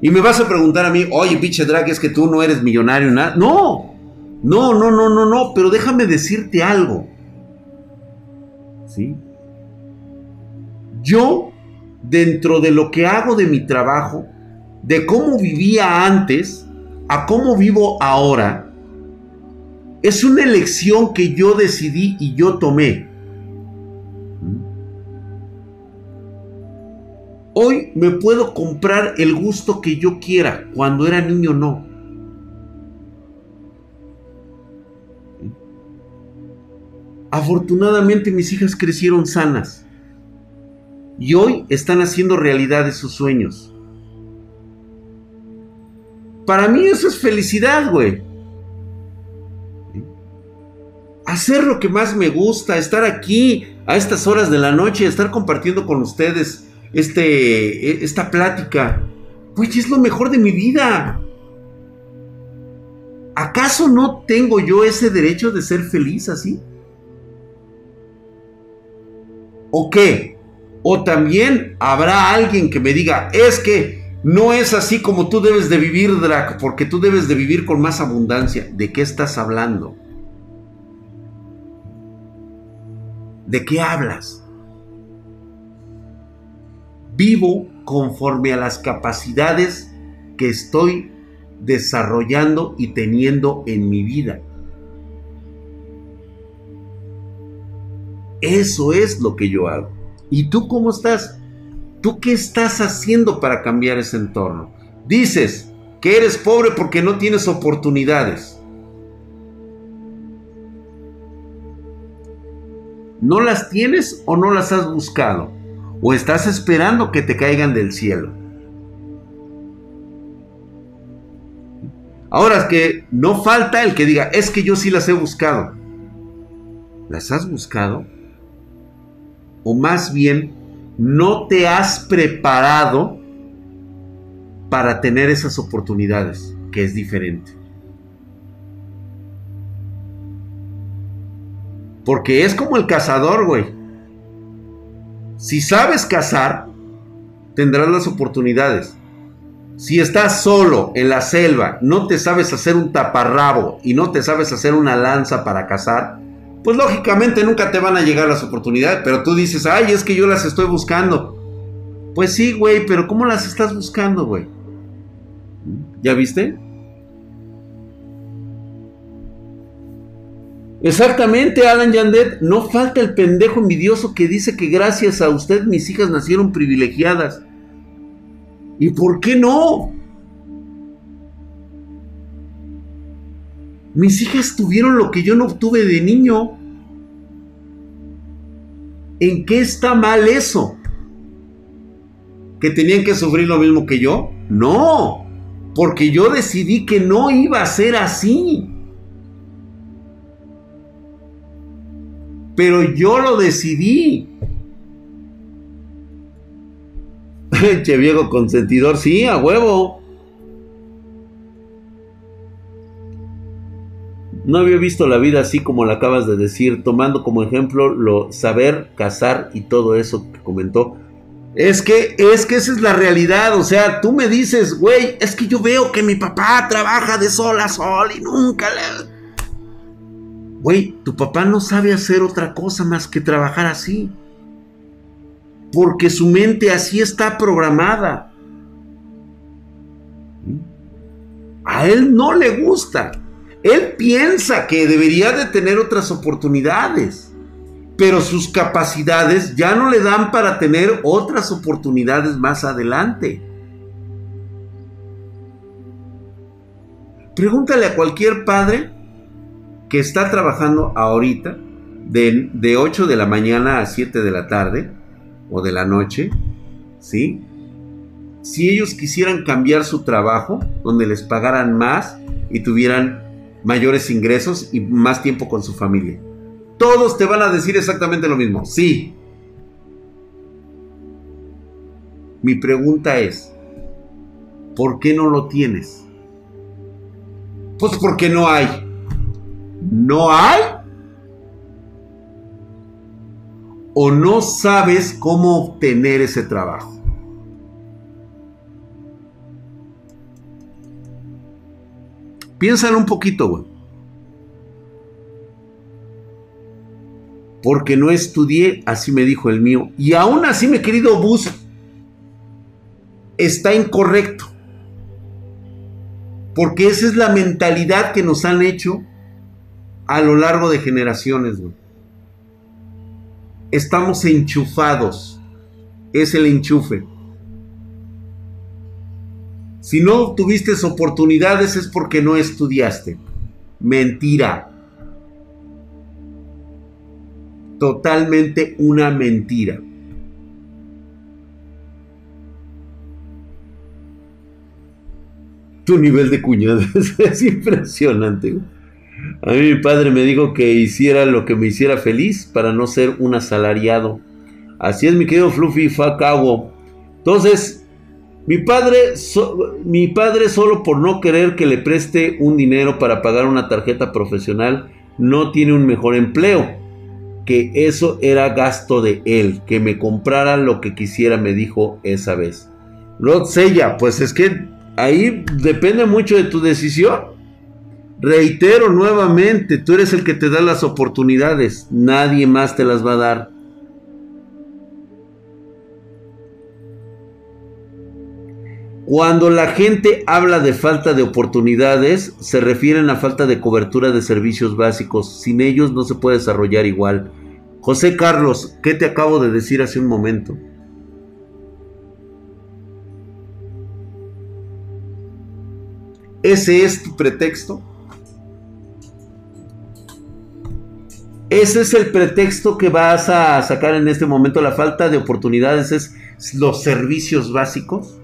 [SPEAKER 1] Y me vas a preguntar a mí, oye, pinche drag, es que tú no eres millonario, nada. No, no, no, no, no, no, pero déjame decirte algo. ¿Sí? Yo, dentro de lo que hago de mi trabajo, de cómo vivía antes a cómo vivo ahora, es una elección que yo decidí y yo tomé. Hoy me puedo comprar el gusto que yo quiera. Cuando era niño no. Afortunadamente mis hijas crecieron sanas. Y hoy están haciendo realidad sus sueños. Para mí eso es felicidad, güey hacer lo que más me gusta, estar aquí a estas horas de la noche, estar compartiendo con ustedes este, e, esta plática. Pues es lo mejor de mi vida. ¿Acaso no tengo yo ese derecho de ser feliz así? ¿O qué? O también habrá alguien que me diga, es que no es así como tú debes de vivir, Drac, porque tú debes de vivir con más abundancia. ¿De qué estás hablando? ¿De qué hablas? Vivo conforme a las capacidades que estoy desarrollando y teniendo en mi vida. Eso es lo que yo hago. ¿Y tú cómo estás? ¿Tú qué estás haciendo para cambiar ese entorno? Dices que eres pobre porque no tienes oportunidades. ¿No las tienes o no las has buscado? ¿O estás esperando que te caigan del cielo? Ahora es que no falta el que diga, es que yo sí las he buscado. ¿Las has buscado? O más bien, no te has preparado para tener esas oportunidades, que es diferente. Porque es como el cazador, güey. Si sabes cazar, tendrás las oportunidades. Si estás solo en la selva, no te sabes hacer un taparrabo y no te sabes hacer una lanza para cazar, pues lógicamente nunca te van a llegar las oportunidades. Pero tú dices, ay, es que yo las estoy buscando. Pues sí, güey, pero ¿cómo las estás buscando, güey? ¿Ya viste? Exactamente, Alan Yandet. No falta el pendejo envidioso que dice que gracias a usted mis hijas nacieron privilegiadas. ¿Y por qué no? Mis hijas tuvieron lo que yo no obtuve de niño. ¿En qué está mal eso? ¿Que tenían que sufrir lo mismo que yo? No, porque yo decidí que no iba a ser así. Pero yo lo decidí. che viejo consentidor, sí, a huevo. No había visto la vida así como la acabas de decir, tomando como ejemplo lo saber, cazar y todo eso que comentó. Es que, es que esa es la realidad. O sea, tú me dices, güey, es que yo veo que mi papá trabaja de sol a sol y nunca le. Güey, tu papá no sabe hacer otra cosa más que trabajar así. Porque su mente así está programada. A él no le gusta. Él piensa que debería de tener otras oportunidades. Pero sus capacidades ya no le dan para tener otras oportunidades más adelante. Pregúntale a cualquier padre que está trabajando ahorita de, de 8 de la mañana a 7 de la tarde o de la noche, ¿sí? Si ellos quisieran cambiar su trabajo, donde les pagaran más y tuvieran mayores ingresos y más tiempo con su familia. Todos te van a decir exactamente lo mismo. Sí. Mi pregunta es, ¿por qué no lo tienes? Pues porque no hay. ¿No hay? ¿O no sabes cómo obtener ese trabajo? Piénsalo un poquito, güey. Porque no estudié, así me dijo el mío. Y aún así, mi querido Bus, está incorrecto. Porque esa es la mentalidad que nos han hecho a lo largo de generaciones, güey. Estamos enchufados. Es el enchufe. Si no tuviste oportunidades es porque no estudiaste. Mentira. Totalmente una mentira. Tu nivel de cuñado es impresionante. A mí mi padre me dijo que hiciera lo que me hiciera feliz para no ser un asalariado. Así es, mi querido Fluffy Facabo. Entonces, mi padre, mi padre solo por no querer que le preste un dinero para pagar una tarjeta profesional no tiene un mejor empleo. Que eso era gasto de él, que me comprara lo que quisiera, me dijo esa vez. Rod Sella, pues es que ahí depende mucho de tu decisión. Reitero nuevamente, tú eres el que te da las oportunidades, nadie más te las va a dar. Cuando la gente habla de falta de oportunidades, se refieren a falta de cobertura de servicios básicos. Sin ellos no se puede desarrollar igual. José Carlos, ¿qué te acabo de decir hace un momento? ¿Ese es tu pretexto? Ese es el pretexto que vas a sacar en este momento. La falta de oportunidades es los servicios básicos.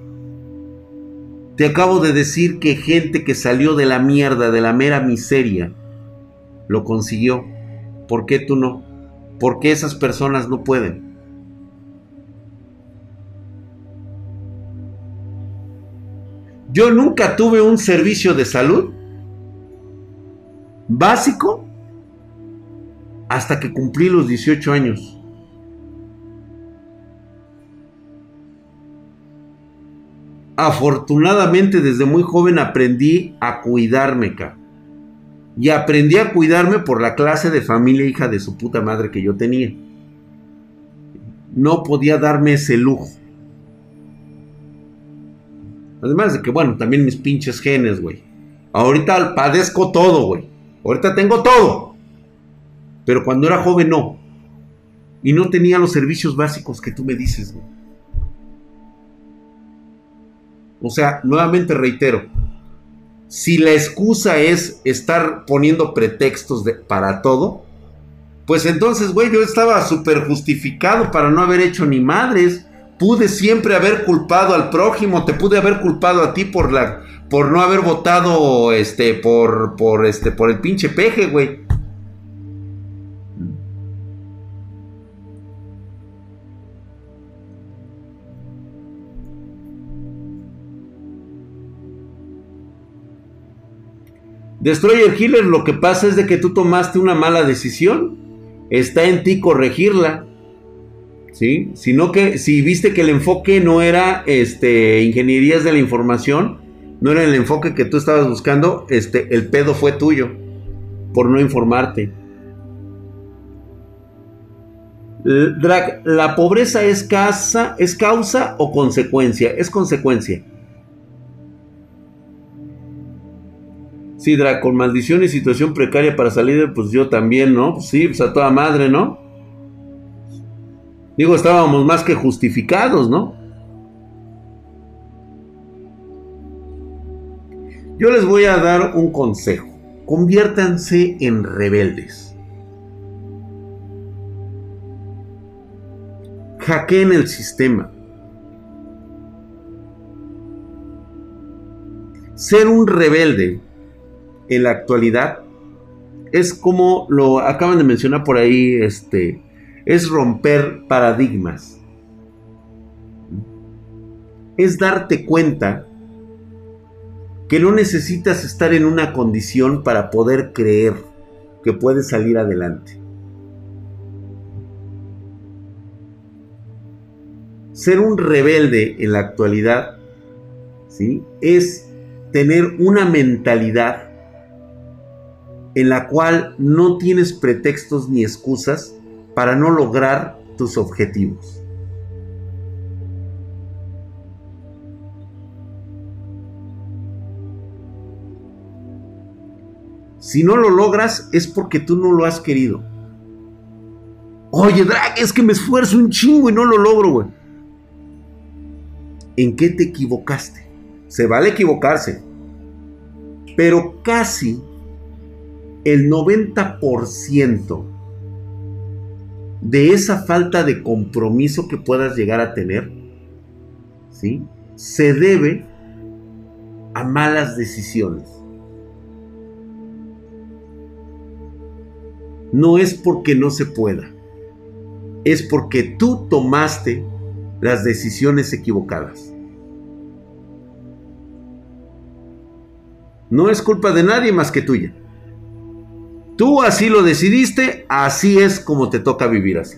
[SPEAKER 1] Te acabo de decir que gente que salió de la mierda, de la mera miseria, lo consiguió. ¿Por qué tú no? ¿Por qué esas personas no pueden? Yo nunca tuve un servicio de salud básico hasta que cumplí los 18 años. Afortunadamente desde muy joven aprendí a cuidarme. Y aprendí a cuidarme por la clase de familia hija de su puta madre que yo tenía. No podía darme ese lujo. Además de que, bueno, también mis pinches genes, güey. Ahorita padezco todo, güey. Ahorita tengo todo. Pero cuando era joven no. Y no tenía los servicios básicos que tú me dices, güey. O sea, nuevamente reitero, si la excusa es estar poniendo pretextos para todo, pues entonces, güey, yo estaba súper justificado para no haber hecho ni madres. Pude siempre haber culpado al prójimo, te pude haber culpado a ti por la por no haber votado este por por este por el pinche peje, güey. Destroyer Killer, lo que pasa es de que tú tomaste una mala decisión. Está en ti corregirla. ¿Sí? Sino que si viste que el enfoque no era este ingenierías de la información, no era el enfoque que tú estabas buscando, este el pedo fue tuyo por no informarte. Drag, ¿la pobreza es es causa o consecuencia? Es consecuencia. Sí, con maldición y situación precaria para salir, pues yo también, ¿no? Pues sí, pues a toda madre, ¿no? Digo, estábamos más que justificados, ¿no? Yo les voy a dar un consejo. Conviértanse en rebeldes. hackeen el sistema. Ser un rebelde en la actualidad es como lo acaban de mencionar por ahí, este, es romper paradigmas. Es darte cuenta que no necesitas estar en una condición para poder creer que puedes salir adelante. Ser un rebelde en la actualidad ¿sí? es tener una mentalidad en la cual no tienes pretextos ni excusas para no lograr tus objetivos. Si no lo logras es porque tú no lo has querido. Oye, Drag, es que me esfuerzo un chingo y no lo logro, güey. ¿En qué te equivocaste? Se vale equivocarse. Pero casi el 90% de esa falta de compromiso que puedas llegar a tener, ¿sí? Se debe a malas decisiones. No es porque no se pueda, es porque tú tomaste las decisiones equivocadas. No es culpa de nadie más que tuya. Tú así lo decidiste, así es como te toca vivir así.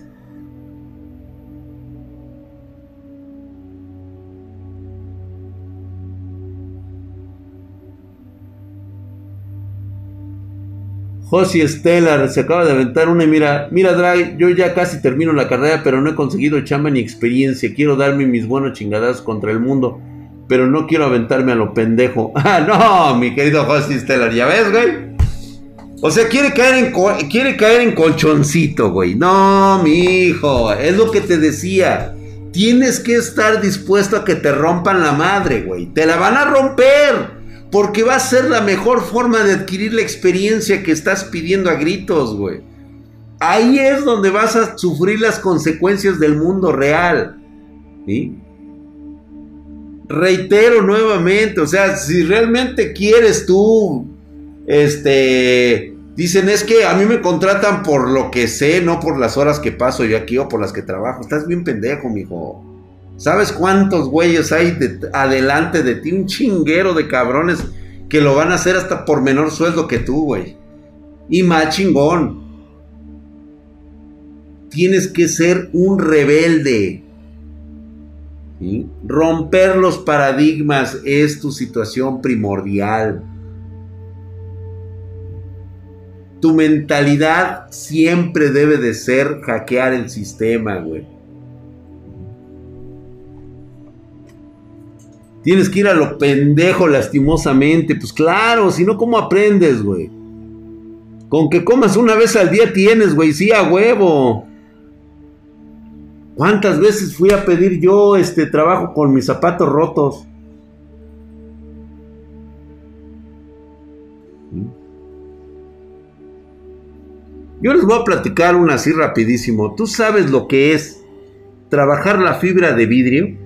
[SPEAKER 1] Josie Stellar se acaba de aventar una y mira, mira Drag, yo ya casi termino la carrera, pero no he conseguido chamba ni experiencia. Quiero darme mis buenos chingadas contra el mundo, pero no quiero aventarme a lo pendejo. Ah, no, mi querido Josie Stellar, ¿ya ves, güey? O sea, quiere caer en, quiere caer en colchoncito, güey. No, mi hijo, es lo que te decía. Tienes que estar dispuesto a que te rompan la madre, güey. Te la van a romper. Porque va a ser la mejor forma de adquirir la experiencia que estás pidiendo a gritos, güey. Ahí es donde vas a sufrir las consecuencias del mundo real. ¿Sí? Reitero nuevamente, o sea, si realmente quieres tú, este, dicen es que a mí me contratan por lo que sé, no por las horas que paso yo aquí o por las que trabajo. Estás bien pendejo, mijo. ¿Sabes cuántos güeyes hay adelante de ti? Un chinguero de cabrones que lo van a hacer hasta por menor sueldo que tú, güey. Y más chingón. Tienes que ser un rebelde. Romper los paradigmas es tu situación primordial. Tu mentalidad siempre debe de ser hackear el sistema, güey. Tienes que ir a lo pendejo lastimosamente. Pues claro, si no, ¿cómo aprendes, güey? Con que comas una vez al día tienes, güey. Sí, a huevo. ¿Cuántas veces fui a pedir yo este trabajo con mis zapatos rotos? Yo les voy a platicar una así rapidísimo. ¿Tú sabes lo que es trabajar la fibra de vidrio?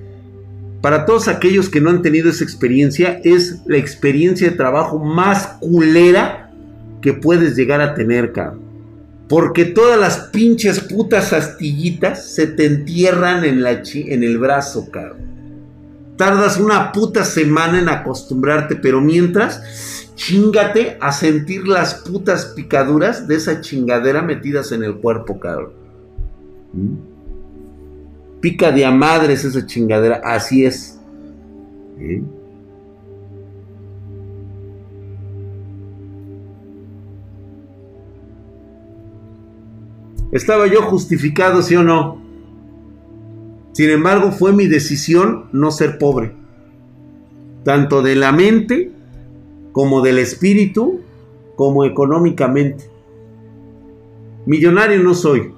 [SPEAKER 1] para todos aquellos que no han tenido esa experiencia, es la experiencia de trabajo más culera que puedes llegar a tener, cabrón. Porque todas las pinches putas astillitas se te entierran en, la en el brazo, cabrón. Tardas una puta semana en acostumbrarte, pero mientras, chingate a sentir las putas picaduras de esa chingadera metidas en el cuerpo, cabrón. ¿Mm? Pica de a madres esa chingadera. Así es. ¿Estaba yo justificado, sí o no? Sin embargo, fue mi decisión no ser pobre. Tanto de la mente, como del espíritu, como económicamente. Millonario no soy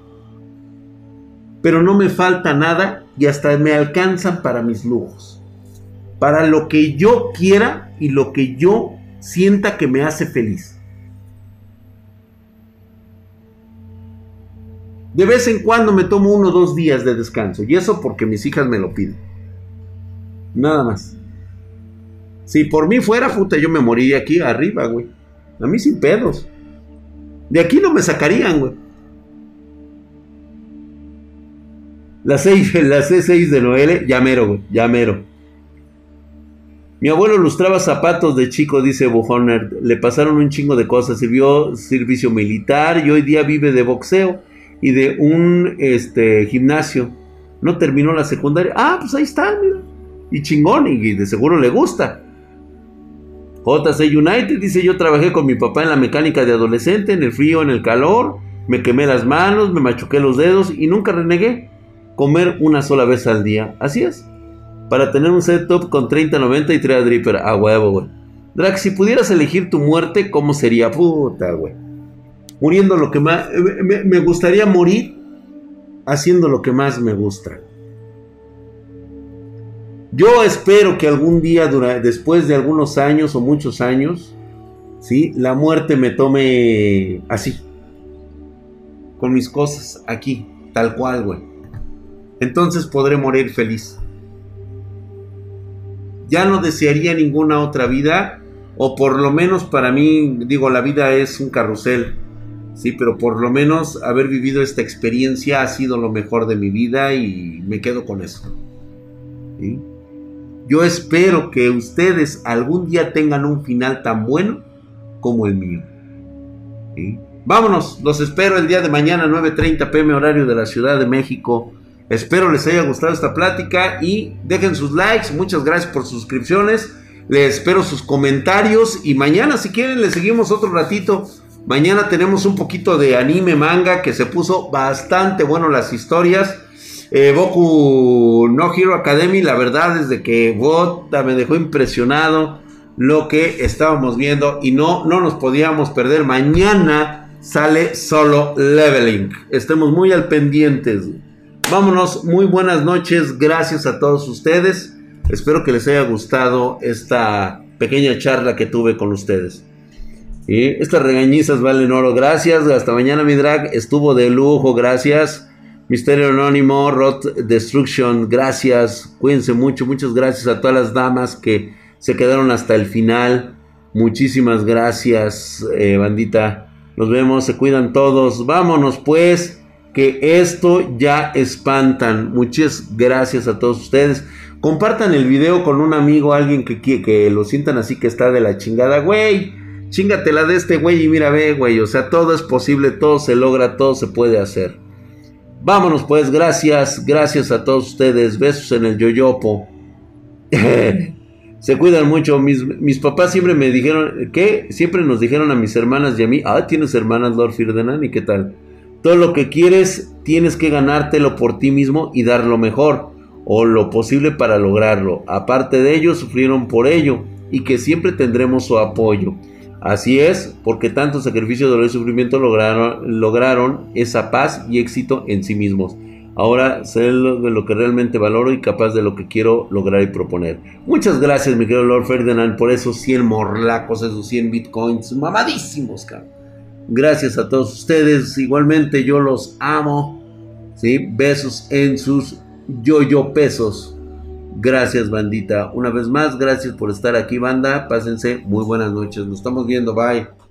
[SPEAKER 1] pero no me falta nada y hasta me alcanzan para mis lujos. Para lo que yo quiera y lo que yo sienta que me hace feliz. De vez en cuando me tomo uno o dos días de descanso. Y eso porque mis hijas me lo piden. Nada más. Si por mí fuera, puta, yo me moriría aquí arriba, güey. A mí sin pedos. De aquí no me sacarían, güey. La C6 la C6 de Noel, llamero, güey, llamero. Mi abuelo lustraba zapatos de chico, dice Bujoner. Le pasaron un chingo de cosas. Sirvió servicio militar y hoy día vive de boxeo y de un este, gimnasio. No terminó la secundaria. Ah, pues ahí está, mira. Y chingón, y de seguro le gusta. JC United dice: Yo trabajé con mi papá en la mecánica de adolescente, en el frío, en el calor. Me quemé las manos, me machuqué los dedos y nunca renegué. Comer una sola vez al día. Así es para tener un setup con 3090 y 3 Dripper. A huevo, güey. Drax, si pudieras elegir tu muerte, ¿cómo sería? Puta, güey. Muriendo lo que más... Me, gustaría morir haciendo lo que más me gusta. Yo espero que algún día, después de algunos años o muchos años, ¿sí? la muerte me tome así. Con mis cosas aquí, tal cual, güey. Entonces podré morir feliz ya no desearía ninguna otra vida, o por lo menos para mí, digo, la vida es un carrusel, sí, pero por lo menos haber vivido esta experiencia ha sido lo mejor de mi vida y me quedo con eso. Yo espero que ustedes algún día tengan un final tan bueno como el mío. Vámonos, los espero el día de mañana 9.30 pm horario de la Ciudad de México. Espero les haya gustado esta plática y dejen sus likes. Muchas gracias por sus suscripciones. Les espero sus comentarios y mañana si quieren les seguimos otro ratito. Mañana tenemos un poquito de anime manga que se puso bastante bueno las historias. Eh, Boku No Hero Academy, la verdad es de que Bota me dejó impresionado lo que estábamos viendo y no, no nos podíamos perder. Mañana sale solo leveling. Estemos muy al pendientes. Vámonos, muy buenas noches, gracias a todos ustedes. Espero que les haya gustado esta pequeña charla que tuve con ustedes. Y estas regañizas valen oro, gracias. Hasta mañana, mi drag. Estuvo de lujo, gracias. Misterio Anónimo, Rot Destruction, gracias. Cuídense mucho, muchas gracias a todas las damas que se quedaron hasta el final. Muchísimas gracias, eh, bandita. Nos vemos, se cuidan todos. Vámonos, pues que esto ya espantan. Muchas gracias a todos ustedes. Compartan el video con un amigo, alguien que, que lo sientan así que está de la chingada. Güey, chingatela de este güey y mira, ve, güey. O sea, todo es posible, todo se logra, todo se puede hacer. Vámonos pues, gracias, gracias a todos ustedes. Besos en el yoyopo. se cuidan mucho. Mis, mis, papás siempre me dijeron, ¿qué? Siempre nos dijeron a mis hermanas y a mí, ah, tienes hermanas, Lord Firdenan, ¿y qué tal? Todo lo que quieres tienes que ganártelo por ti mismo y dar lo mejor o lo posible para lograrlo. Aparte de ello, sufrieron por ello y que siempre tendremos su apoyo. Así es, porque tanto sacrificio, dolor y sufrimiento lograron, esa paz y éxito en sí mismos. Ahora sé de lo que realmente valoro y capaz de lo que quiero lograr y proponer. Muchas gracias, mi querido Lord Ferdinand, por esos 100 morlacos, esos 100 bitcoins mamadísimos, cabrón. Gracias a todos ustedes. Igualmente yo los amo. ¿sí? Besos en sus yo-yo pesos. Gracias, bandita. Una vez más, gracias por estar aquí, banda. Pásense muy buenas noches. Nos estamos viendo. Bye.